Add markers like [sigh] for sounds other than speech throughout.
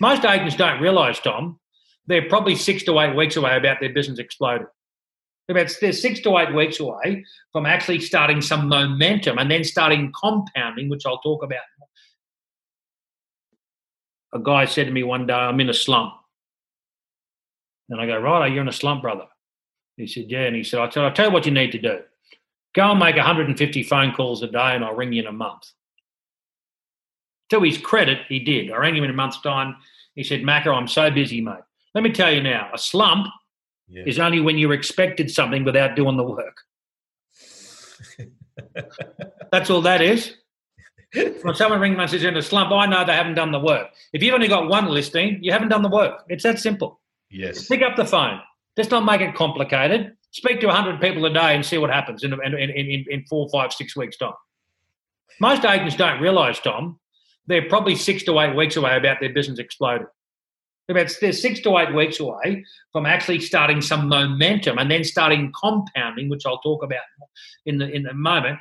Most agents don't realise, Tom, they're probably six to eight weeks away about their business exploding. About they're six to eight weeks away from actually starting some momentum and then starting compounding, which I'll talk about. A guy said to me one day, "I'm in a slump," and I go, "Right, you're in a slump, brother." He said, "Yeah," and he said, "I said, I'll tell you what you need to do. Go and make 150 phone calls a day, and I'll ring you in a month." To his credit, he did. I rang him in a month's time. He said, Macca, I'm so busy, mate. Let me tell you now, a slump yeah. is only when you're expected something without doing the work. [laughs] That's all that is. When someone rings me and says in a slump, I know they haven't done the work. If you've only got one listing, you haven't done the work. It's that simple. Yes. Pick up the phone. Just not make it complicated. Speak to 100 people a day and see what happens in, in, in, in four, five, six weeks' time. Most agents don't realise, Tom, they're probably six to eight weeks away about their business exploding. About they're six to eight weeks away from actually starting some momentum and then starting compounding, which I'll talk about in the in a moment.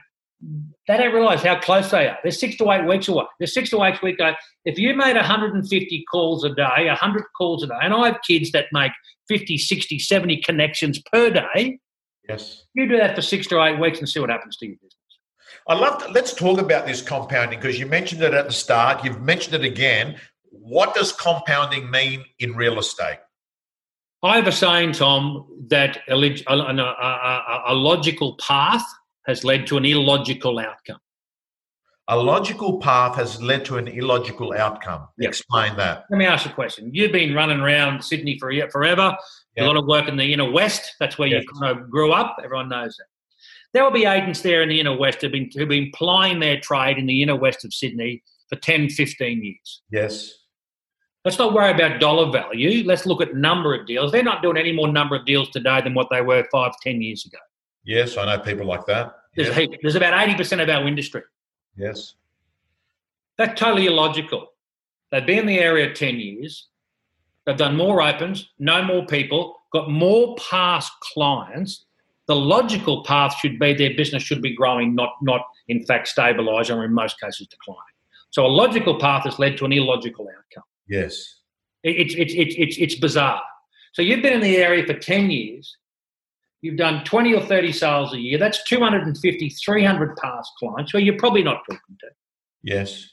They don't realise how close they are. They're six to eight weeks away. They're six to eight weeks away. If you made 150 calls a day, 100 calls a day, and I have kids that make 50, 60, 70 connections per day. Yes. You do that for six to eight weeks and see what happens to your business. I love. To, let's talk about this compounding because you mentioned it at the start. You've mentioned it again. What does compounding mean in real estate? I have a saying, Tom, that a, a, a, a logical path has led to an illogical outcome. A logical path has led to an illogical outcome. Explain that. Let me ask you a question. You've been running around Sydney for forever. Yep. A lot of work in the inner west. That's where yes. you kind of grew up. Everyone knows that. There will be agents there in the inner west who've been, who've been plying their trade in the inner west of Sydney for 10, 15 years. Yes. Let's not worry about dollar value. Let's look at number of deals. They're not doing any more number of deals today than what they were five, ten years ago. Yes, I know people like that. There's. There's about 80% of our industry. Yes. That's totally illogical. They've been in the area 10 years. They've done more opens, no more people, got more past clients, the logical path should be their business should be growing, not not in fact stabilising or in most cases declining. So a logical path has led to an illogical outcome. Yes, it's it's it's it's, it's bizarre. So you've been in the area for ten years. You've done 20 or 30 sales a year. That's 250, 300 past clients who you're probably not talking to. Yes.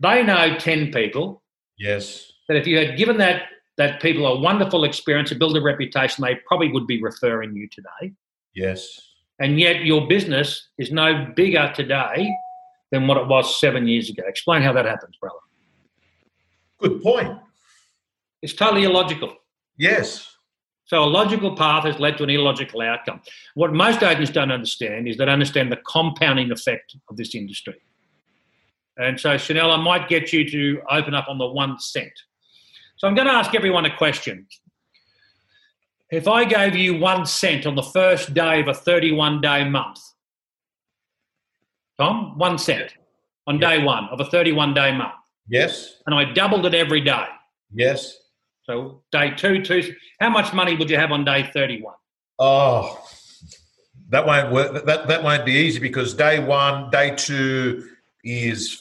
They know 10 people. Yes. That if you had given that that people are wonderful experience and build a reputation, they probably would be referring you today. Yes. And yet your business is no bigger today than what it was seven years ago. Explain how that happens, brother. Good point. It's totally illogical. Yes. So a logical path has led to an illogical outcome. What most agents don't understand is they don't understand the compounding effect of this industry. And so, Chanel, I might get you to open up on the one cent. So I'm going to ask everyone a question. If I gave you one cent on the first day of a 31 day month, Tom, one cent on day one of a 31 day month. Yes. And I doubled it every day. Yes. So day two, two. How much money would you have on day 31? Oh, that won't work. That that won't be easy because day one, day two is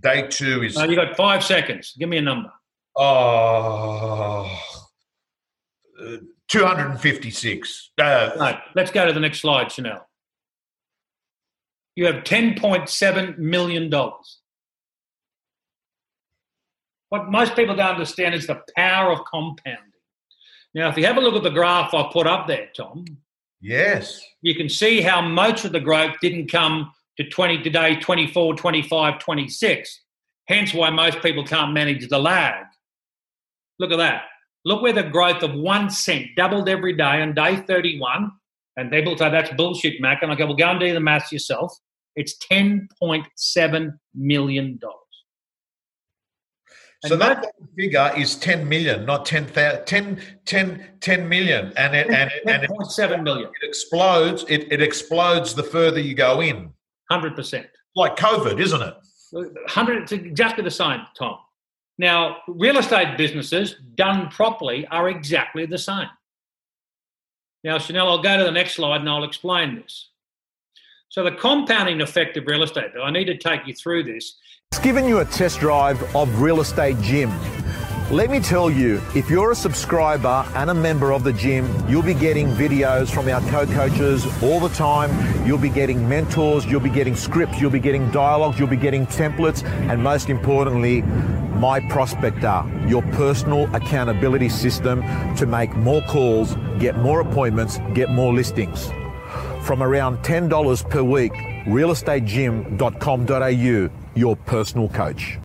day two is. No, you got five seconds. Give me a number. Oh, uh, 256. Uh, no, let's go to the next slide, Chanel. You have $10.7 million. What most people don't understand is the power of compounding. Now, if you have a look at the graph I put up there, Tom. Yes. You can see how much of the growth didn't come to 20 today, 24, 25, 26. Hence why most people can't manage the lag. Look at that. Look where the growth of one cent doubled every day on day 31. And people say that's bullshit, Mac. And I go, well, go and do the maths yourself. It's $10.7 million. So that, that figure is 10 million, not 10, 10, 10, 10 million. And it, and it, and it, 7 million. It explodes. It, it explodes the further you go in. 100%. Like COVID, isn't it? 100, it's exactly the same, Tom. Now, real estate businesses done properly are exactly the same. Now, Chanel, I'll go to the next slide and I'll explain this. So, the compounding effect of real estate, I need to take you through this. It's given you a test drive of Real Estate Gym Let me tell you, if you're a subscriber and a member of the gym, you'll be getting videos from our co-coaches all the time. You'll be getting mentors, you'll be getting scripts, you'll be getting dialogues, you'll be getting templates, and most importantly, my prospector, your personal accountability system to make more calls, get more appointments, get more listings. From around $10 per week, realestategym.com.au, your personal coach.